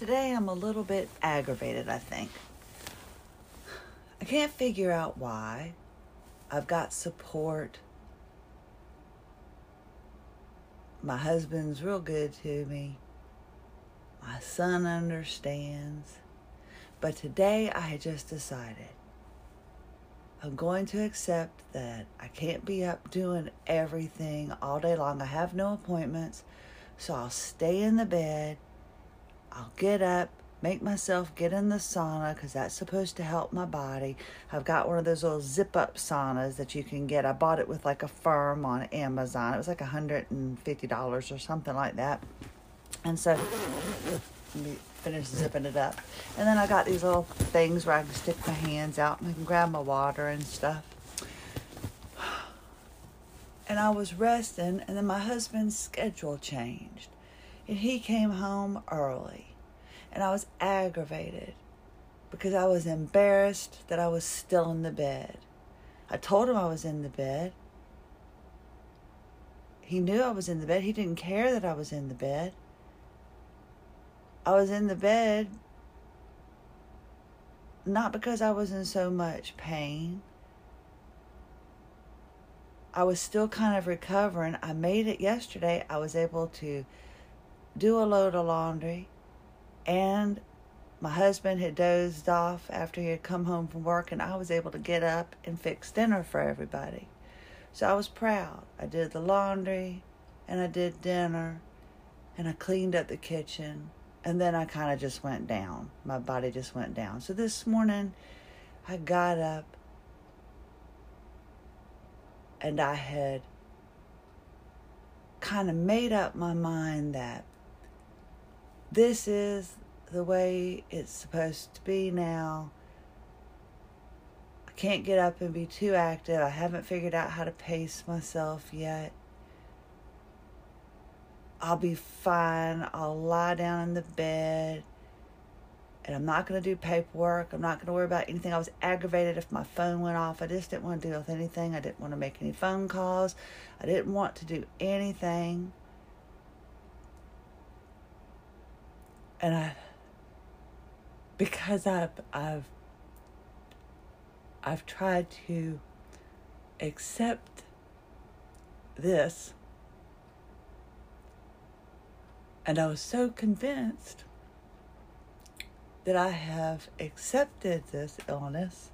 Today I'm a little bit aggravated, I think. I can't figure out why. I've got support. My husband's real good to me. My son understands. But today I just decided I'm going to accept that I can't be up doing everything all day long. I have no appointments, so I'll stay in the bed. I'll get up, make myself get in the sauna because that's supposed to help my body. I've got one of those little zip up saunas that you can get. I bought it with like Affirm on Amazon. It was like $150 or something like that. And so let me finish zipping it up. And then I got these little things where I can stick my hands out and I can grab my water and stuff. And I was resting, and then my husband's schedule changed. He came home early. And I was aggravated because I was embarrassed that I was still in the bed. I told him I was in the bed. He knew I was in the bed. He didn't care that I was in the bed. I was in the bed not because I was in so much pain. I was still kind of recovering. I made it yesterday. I was able to do a load of laundry, and my husband had dozed off after he had come home from work, and I was able to get up and fix dinner for everybody. So I was proud. I did the laundry, and I did dinner, and I cleaned up the kitchen, and then I kind of just went down. My body just went down. So this morning, I got up and I had kind of made up my mind that this is the way it's supposed to be now. I can't get up and be too active. I haven't figured out how to pace myself yet. I'll be fine. I'll lie down in the bed and I'm not going to do paperwork. I'm not going to worry about anything. I was aggravated if my phone went off. I just didn't want to deal with anything. I didn't want to make any phone calls. I didn't want to do anything. And I because I've I've I've tried to accept this and I was so convinced that I have accepted this illness.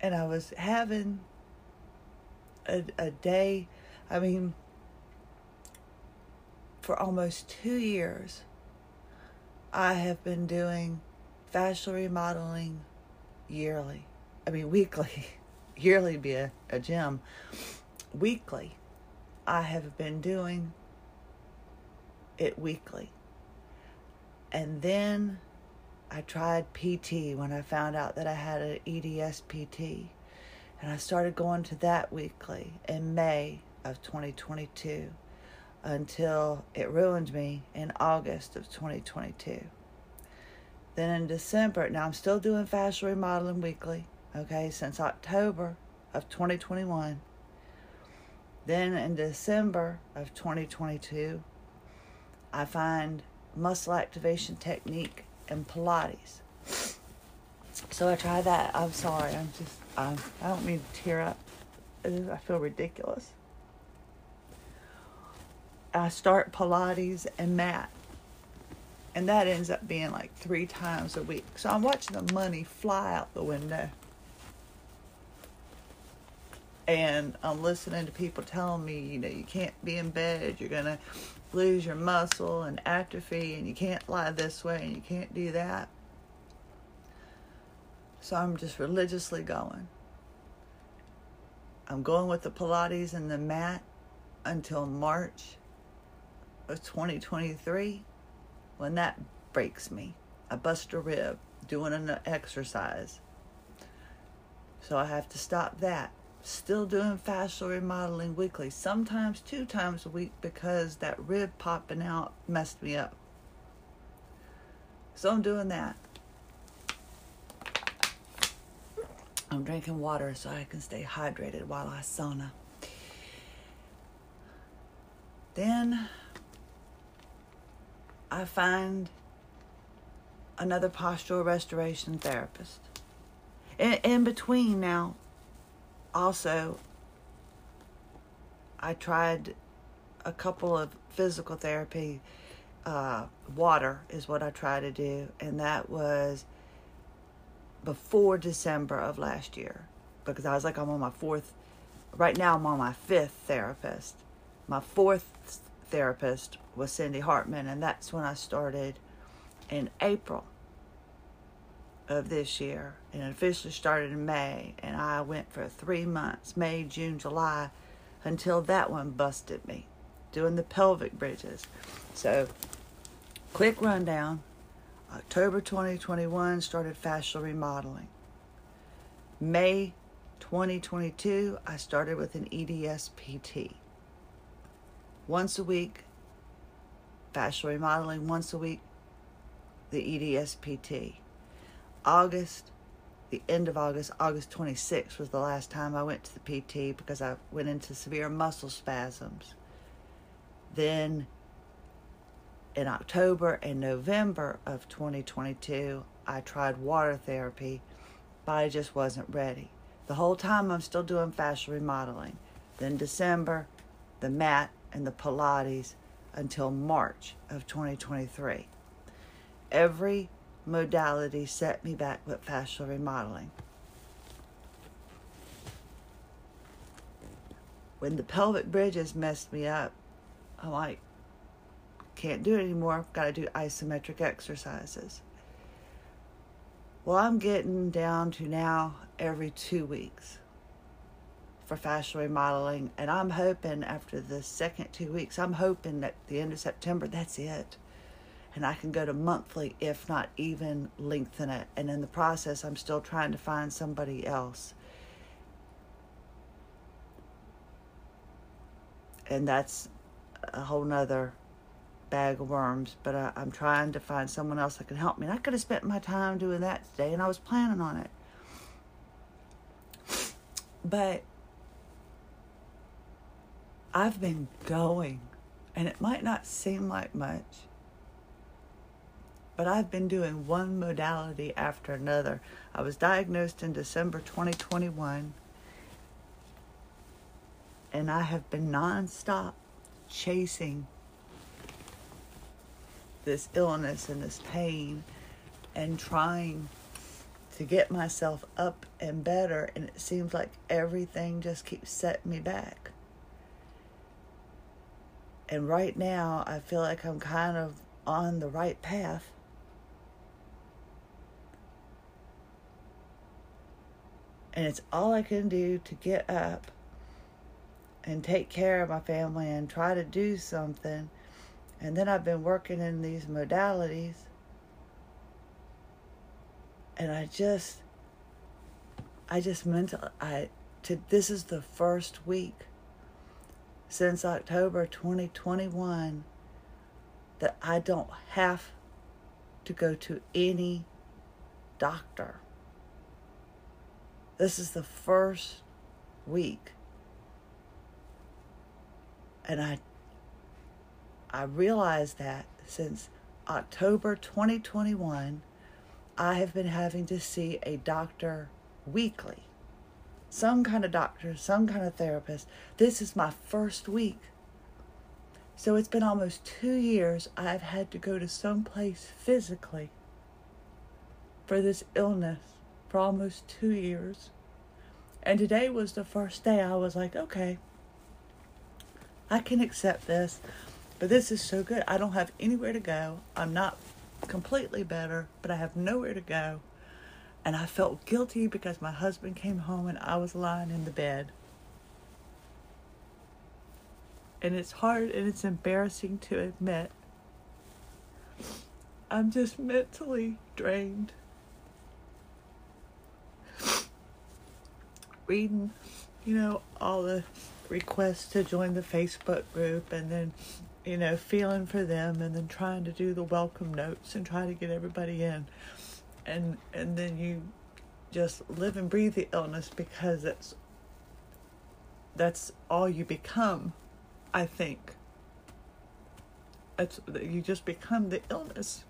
And I was having a, a day, I mean, for almost two years, I have been doing fascial remodeling yearly. I mean, weekly. yearly be a, a gym. Weekly. I have been doing it weekly. And then I tried PT when I found out that I had an EDS PT. And I started going to that weekly in May of 2022 until it ruined me in August of 2022. Then in December, now I'm still doing fascial remodeling weekly, okay, since October of 2021. Then in December of 2022, I find muscle activation technique and Pilates. So I try that. I'm sorry. I'm just, I'm, I don't mean to tear up. I feel ridiculous. I start Pilates and mat. And that ends up being like three times a week. So I'm watching the money fly out the window. And I'm listening to people telling me, you know, you can't be in bed, you're going to lose your muscle and atrophy, and you can't lie this way and you can't do that. So I'm just religiously going. I'm going with the Pilates and the mat until March of 2023 when that breaks me. I bust a rib doing an exercise. So I have to stop that. Still doing fascial remodeling weekly, sometimes two times a week because that rib popping out messed me up. So I'm doing that. I'm drinking water so I can stay hydrated while I sauna. Then I find another postural restoration therapist. In, in between now, also, I tried a couple of physical therapy. Uh, water is what I try to do, and that was before December of last year because I was like, I'm on my fourth, right now, I'm on my fifth therapist. My fourth therapist was Cindy Hartman, and that's when I started in April of this year and officially started in May. And I went for three months May, June, July until that one busted me doing the pelvic bridges. So, quick rundown October 2021 started fascial remodeling. May 2022, I started with an EDS PT. Once a week, fascial remodeling, once a week, the EDSPT. August, the end of August, August 26th was the last time I went to the PT because I went into severe muscle spasms. Then in October and November of 2022, I tried water therapy, but I just wasn't ready. The whole time I'm still doing fascial remodeling. Then December, the mat and the Pilates until March of 2023. Every modality set me back with fascial remodeling. When the pelvic bridges messed me up, I'm like, can't do it anymore. Got to do isometric exercises. Well, I'm getting down to now every two weeks for fascial remodeling, and I'm hoping after the second two weeks, I'm hoping that the end of September, that's it. And I can go to monthly, if not even lengthen it. And in the process, I'm still trying to find somebody else. And that's a whole nother bag of worms, but I, I'm trying to find someone else that can help me. And I could have spent my time doing that today, and I was planning on it. But I've been going, and it might not seem like much, but I've been doing one modality after another. I was diagnosed in December 2021, and I have been nonstop chasing this illness and this pain and trying to get myself up and better and it seems like everything just keeps setting me back and right now i feel like i'm kind of on the right path and it's all i can do to get up and take care of my family and try to do something and then I've been working in these modalities. And I just, I just mental, I, to, this is the first week since October 2021 that I don't have to go to any doctor. This is the first week. And I I realized that since October 2021, I have been having to see a doctor weekly. Some kind of doctor, some kind of therapist. This is my first week. So it's been almost two years I've had to go to some place physically for this illness for almost two years. And today was the first day I was like, okay, I can accept this. But this is so good. I don't have anywhere to go. I'm not completely better, but I have nowhere to go. And I felt guilty because my husband came home and I was lying in the bed. And it's hard and it's embarrassing to admit. I'm just mentally drained. Reading, you know, all the requests to join the Facebook group and then you know, feeling for them and then trying to do the welcome notes and try to get everybody in. And and then you just live and breathe the illness because it's that's all you become, I think. it's you just become the illness.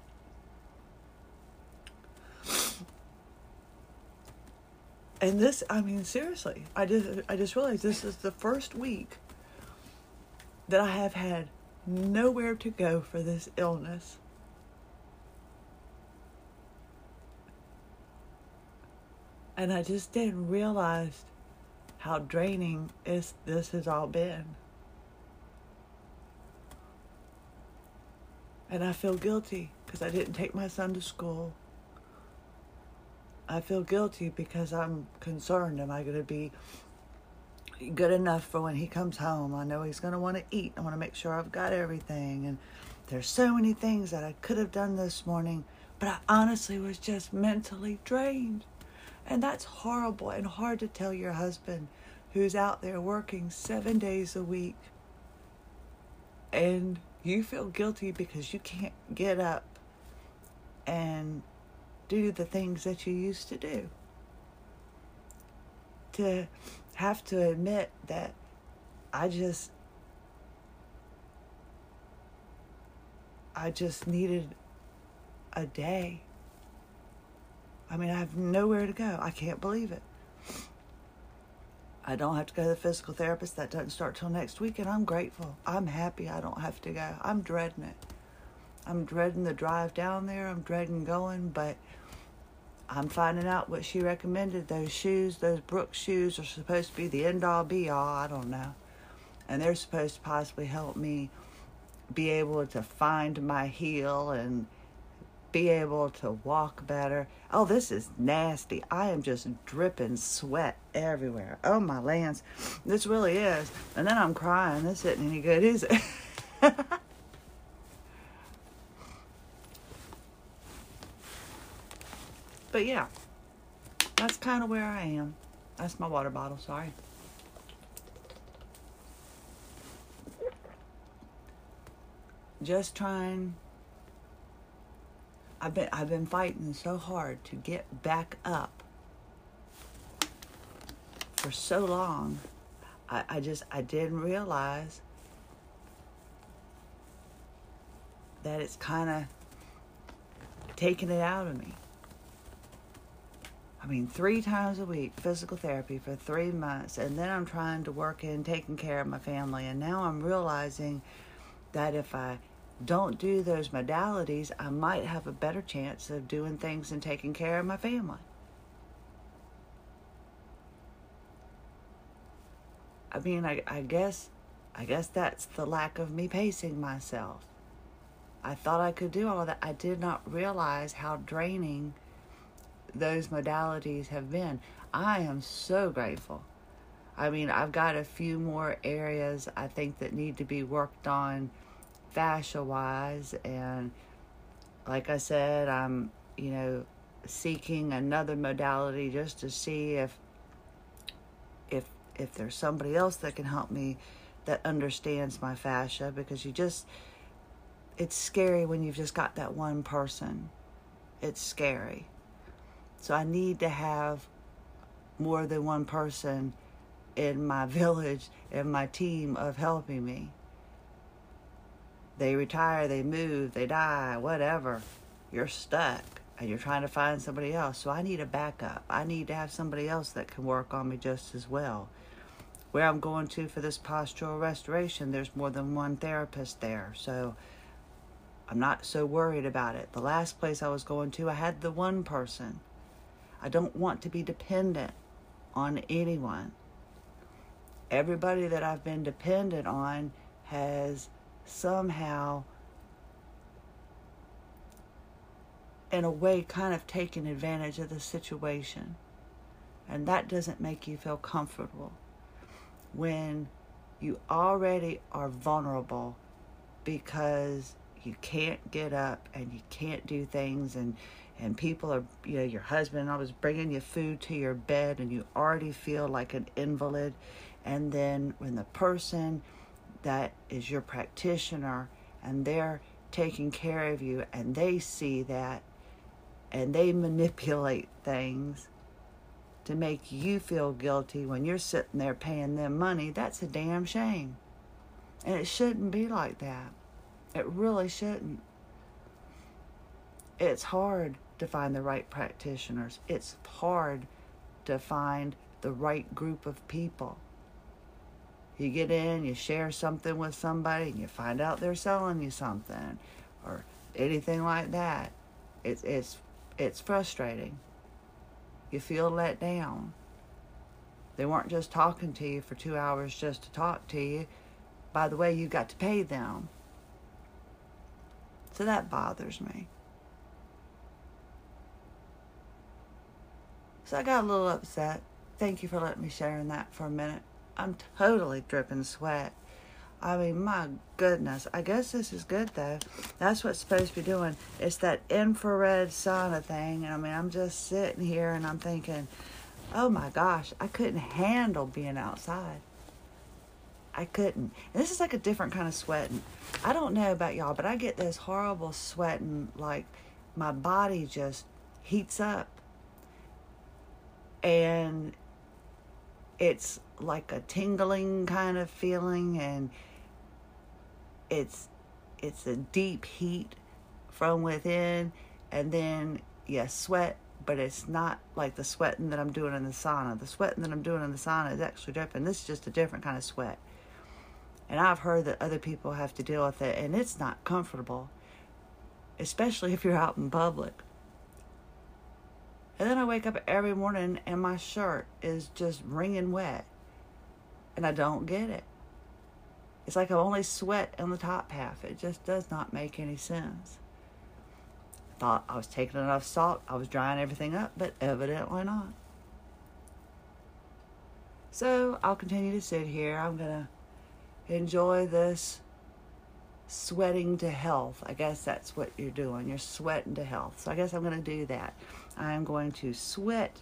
And this, I mean, seriously, I just I just realized this is the first week that I have had nowhere to go for this illness. And I just didn't realize how draining is this has all been. And I feel guilty because I didn't take my son to school. I feel guilty because I'm concerned. Am I going to be good enough for when he comes home? I know he's going to want to eat. I want to make sure I've got everything. And there's so many things that I could have done this morning, but I honestly was just mentally drained. And that's horrible and hard to tell your husband who's out there working seven days a week. And you feel guilty because you can't get up and do the things that you used to do. To have to admit that I just I just needed a day I mean, I have nowhere to go. I can't believe it. I don't have to go to the physical therapist. That doesn't start till next week, and I'm grateful. I'm happy I don't have to go. I'm dreading it. I'm dreading the drive down there. I'm dreading going, but I'm finding out what she recommended. Those shoes, those Brooks shoes, are supposed to be the end all be all. I don't know. And they're supposed to possibly help me be able to find my heel and be able to walk better. Oh, this is nasty. I am just dripping sweat everywhere. Oh, my lands. This really is. And then I'm crying. This isn't any good, is it? but yeah, that's kind of where I am. That's my water bottle, sorry. Just trying I've been I've been fighting so hard to get back up for so long. I, I just I didn't realize that it's kind of taking it out of me. I mean, three times a week, physical therapy for three months, and then I'm trying to work in taking care of my family. And now I'm realizing that if I don't do those modalities, I might have a better chance of doing things and taking care of my family. I mean, I, I guess, I guess that's the lack of me pacing myself. I thought I could do all that. I did not realize how draining those modalities have been. I am so grateful. I mean, I've got a few more areas I think that need to be worked on fascia wise and like I said, I'm, you know, seeking another modality just to see if if if there's somebody else that can help me that understands my fascia because you just it's scary when you've just got that one person. It's scary. So I need to have more than one person in my village and my team of helping me they retire, they move, they die, whatever. You're stuck and you're trying to find somebody else. So I need a backup. I need to have somebody else that can work on me just as well. Where I'm going to for this postural restoration, there's more than one therapist there. So I'm not so worried about it. The last place I was going to, I had the one person. I don't want to be dependent on anyone. Everybody that I've been dependent on has somehow, in a way, kind of taking advantage of the situation. And that doesn't make you feel comfortable when you already are vulnerable because you can't get up and you can't do things and and people are you know your husband I was bringing you food to your bed and you already feel like an invalid and then when the person that is your practitioner and they're taking care of you and they see that and they manipulate things to make you feel guilty when you're sitting there paying them money, that's a damn shame. And it shouldn't be like that. It really shouldn't. It's hard to find the right practitioners. It's hard to find the right group of people. You get in, you share something with somebody, and you find out they're selling you something, or anything like that. It's it's it's frustrating. You feel let down. They weren't just talking to you for two hours just to talk to you. By the way, you got to pay them. So that bothers me. So I got a little upset. Thank you for letting me share in that for a minute. I'm totally dripping sweat. I mean, my goodness. I guess this is good though. That's what's supposed to be doing. It's that infrared sauna thing. And I mean, I'm just sitting here and I'm thinking, oh my gosh, I couldn't handle being outside. I couldn't. And this is like a different kind of sweating. I don't know about y'all, but I get this horrible sweating like my body just heats up. And it's like a tingling kind of feeling and it's it's a deep heat from within and then you sweat but it's not like the sweating that I'm doing in the sauna. The sweating that I'm doing in the sauna is actually different. This is just a different kind of sweat. And I've heard that other people have to deal with it and it's not comfortable, especially if you're out in public. And then I wake up every morning and my shirt is just wringing wet. And I don't get it. It's like I only sweat on the top half. It just does not make any sense. Thought I was taking enough salt, I was drying everything up, but evidently not. So I'll continue to sit here. I'm going to enjoy this sweating to health. I guess that's what you're doing. You're sweating to health. So I guess I'm going to do that. I'm going to sweat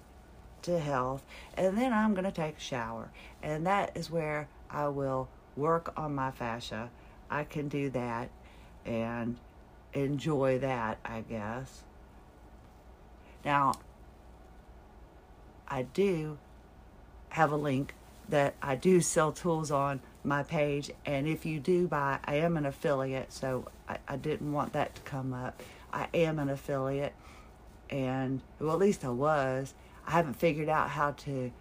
to health and then I'm going to take a shower. And that is where I will work on my fascia. I can do that and enjoy that, I guess. Now, I do have a link that I do sell tools on my page. And if you do buy, I am an affiliate, so I, I didn't want that to come up. I am an affiliate, and well, at least I was. I haven't figured out how to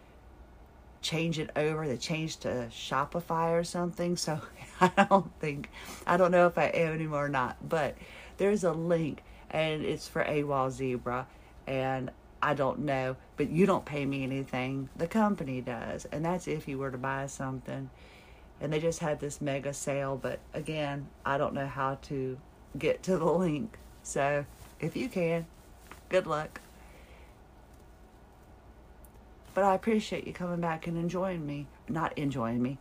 change it over. They changed to Shopify or something, so I don't think, I don't know if I am anymore or not. But there's a link, and it's for AWOL Zebra, and I don't know, but you don't pay me anything. The company does, and that's if you were to buy something. And they just had this mega sale, but again, I don't know how to get to the link. So if you can, good luck. But I appreciate you coming back and enjoying me. Not enjoying me,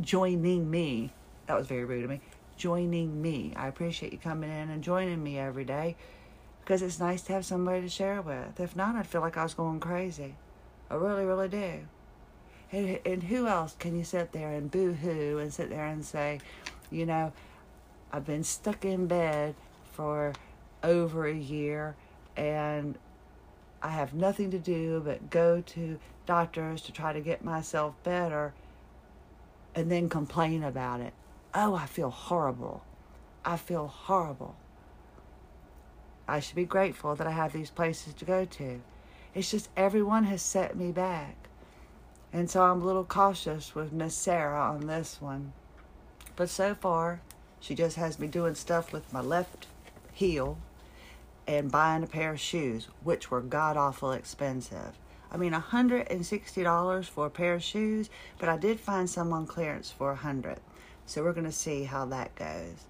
joining me. That was very rude of me. Joining me. I appreciate you coming in and joining me every day because it's nice to have somebody to share with. If not, I'd feel like I was going crazy. I really, really do. And, and who else can you sit there and boo hoo and sit there and say, you know, I've been stuck in bed for over a year and I have nothing to do but go to doctors to try to get myself better and then complain about it. Oh, I feel horrible. I feel horrible. I should be grateful that I have these places to go to. It's just everyone has set me back. And so I'm a little cautious with Miss Sarah on this one. But so far, she just has me doing stuff with my left heel and buying a pair of shoes, which were god awful expensive. I mean, $160 for a pair of shoes, but I did find some on clearance for a 100 So we're going to see how that goes.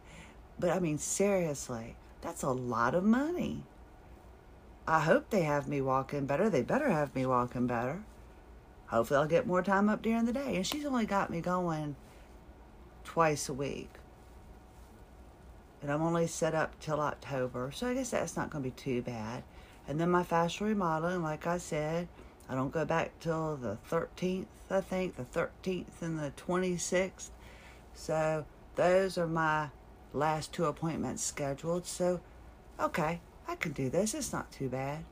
But I mean, seriously, that's a lot of money. I hope they have me walking better. They better have me walking better. Hopefully, I'll get more time up during the day. And she's only got me going twice a week. And I'm only set up till October. So I guess that's not going to be too bad. And then my fascial remodeling, like I said, I don't go back till the 13th, I think, the 13th and the 26th. So those are my last two appointments scheduled. So, okay, I can do this. It's not too bad.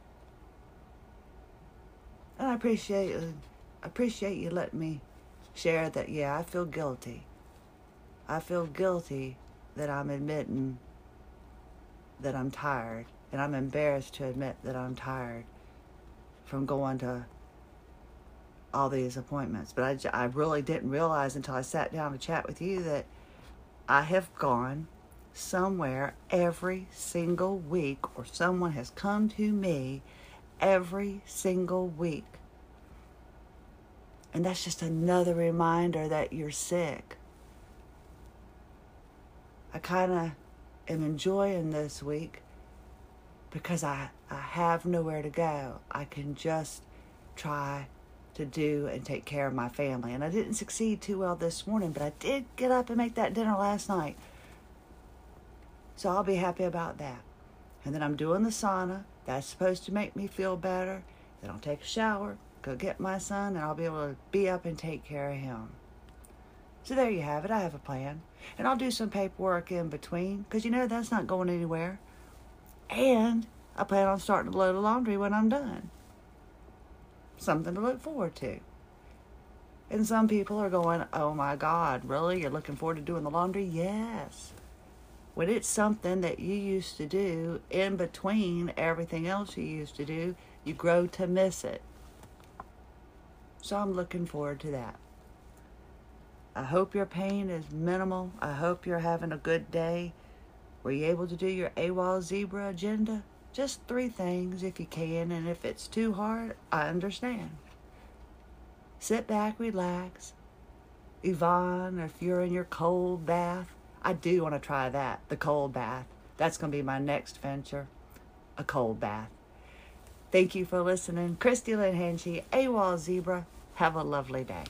And I appreciate uh, appreciate you letting me share that. Yeah, I feel guilty. I feel guilty that I'm admitting that I'm tired. And I'm embarrassed to admit that I'm tired from going to all these appointments. But I, I really didn't realize until I sat down to chat with you that I have gone somewhere every single week, or someone has come to me every single week. And that's just another reminder that you're sick. I kind of am enjoying this week because I, I have nowhere to go. I can just try to do and take care of my family. And I didn't succeed too well this morning, but I did get up and make that dinner last night. So I'll be happy about that. And then I'm doing the sauna. That's supposed to make me feel better. Then I'll take a shower, go get my son, and I'll be able to be up and take care of him. So there you have it. I have a plan. And I'll do some paperwork in between because you know that's not going anywhere. And I plan on starting to load the laundry when I'm done. Something to look forward to. And some people are going, oh my God, really? You're looking forward to doing the laundry? Yes. When it's something that you used to do in between everything else you used to do, you grow to miss it. So I'm looking forward to that. I hope your pain is minimal. I hope you're having a good day. Were you able to do your AWOL Zebra agenda? Just three things if you can, and if it's too hard, I understand. Sit back, relax. Yvonne, if you're in your cold bath, I do want to try that, the cold bath. That's going to be my next venture, a cold bath. Thank you for listening. Christie Lynn Hanchey, AWOL Zebra. Have a lovely day.